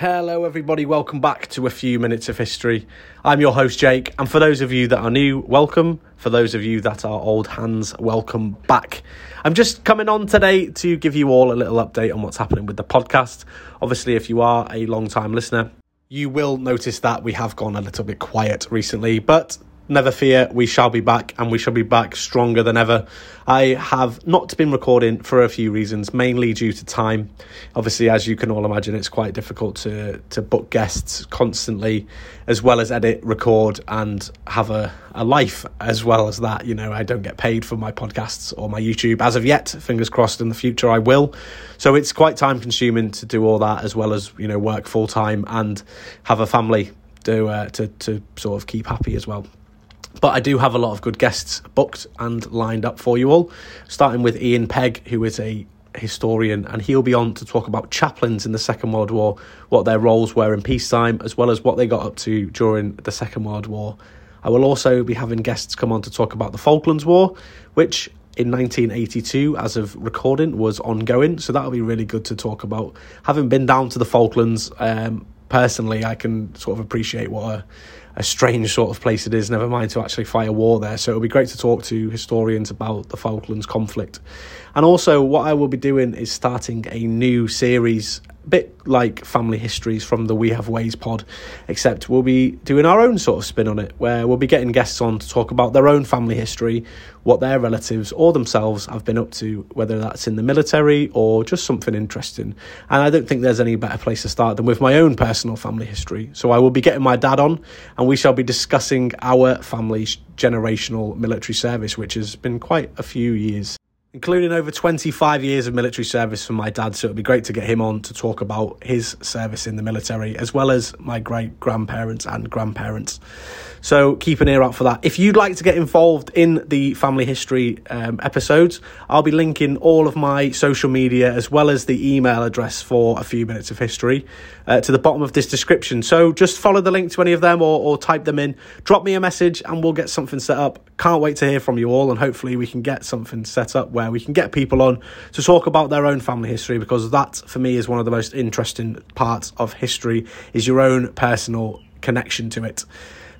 Hello, everybody. Welcome back to a few minutes of history. I'm your host, Jake, and for those of you that are new, welcome. For those of you that are old hands, welcome back. I'm just coming on today to give you all a little update on what's happening with the podcast. Obviously, if you are a long time listener, you will notice that we have gone a little bit quiet recently, but never fear, we shall be back and we shall be back stronger than ever. I have not been recording for a few reasons, mainly due to time. Obviously, as you can all imagine, it's quite difficult to, to book guests constantly, as well as edit, record, and have a, a life as well as that. You know, I don't get paid for my podcasts or my YouTube as of yet. Fingers crossed in the future I will. So it's quite time consuming to do all that, as well as, you know, work full time and have a family to, uh, to, to sort of keep happy as well. But I do have a lot of good guests booked and lined up for you all, starting with Ian Pegg, who is a historian, and he'll be on to talk about chaplains in the Second World War, what their roles were in peacetime, as well as what they got up to during the Second World War. I will also be having guests come on to talk about the Falklands War, which in 1982, as of recording, was ongoing. So that'll be really good to talk about. Having been down to the Falklands, um, personally, I can sort of appreciate what a a strange sort of place it is, never mind to actually fight a war there. So it'll be great to talk to historians about the Falklands conflict. And also, what I will be doing is starting a new series bit like family histories from the We Have Ways pod, except we'll be doing our own sort of spin on it, where we'll be getting guests on to talk about their own family history, what their relatives or themselves have been up to, whether that's in the military or just something interesting. And I don't think there's any better place to start than with my own personal family history. So I will be getting my dad on, and we shall be discussing our family's generational military service, which has been quite a few years including over 25 years of military service for my dad. So it'd be great to get him on to talk about his service in the military, as well as my great grandparents and grandparents. So keep an ear out for that. If you'd like to get involved in the family history um, episodes, I'll be linking all of my social media as well as the email address for a few minutes of history uh, to the bottom of this description. So just follow the link to any of them or, or type them in. Drop me a message and we'll get something set up. Can't wait to hear from you all, and hopefully we can get something set up where we can get people on to talk about their own family history because that for me is one of the most interesting parts of history is your own personal connection to it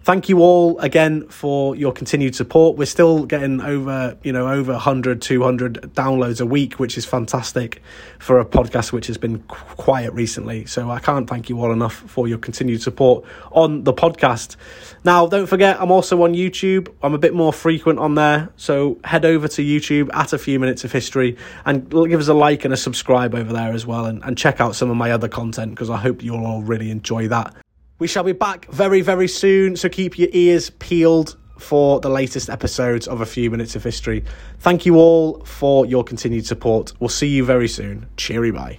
thank you all again for your continued support. We're still getting over, you know, over 100, 200 downloads a week, which is fantastic for a podcast which has been quiet recently. So I can't thank you all enough for your continued support on the podcast. Now, don't forget, I'm also on YouTube. I'm a bit more frequent on there. So head over to YouTube at a few minutes of history and give us a like and a subscribe over there as well. And, and check out some of my other content because I hope you'll all really enjoy that. We shall be back very, very soon, so keep your ears peeled for the latest episodes of A Few Minutes of History. Thank you all for your continued support. We'll see you very soon. Cheery bye.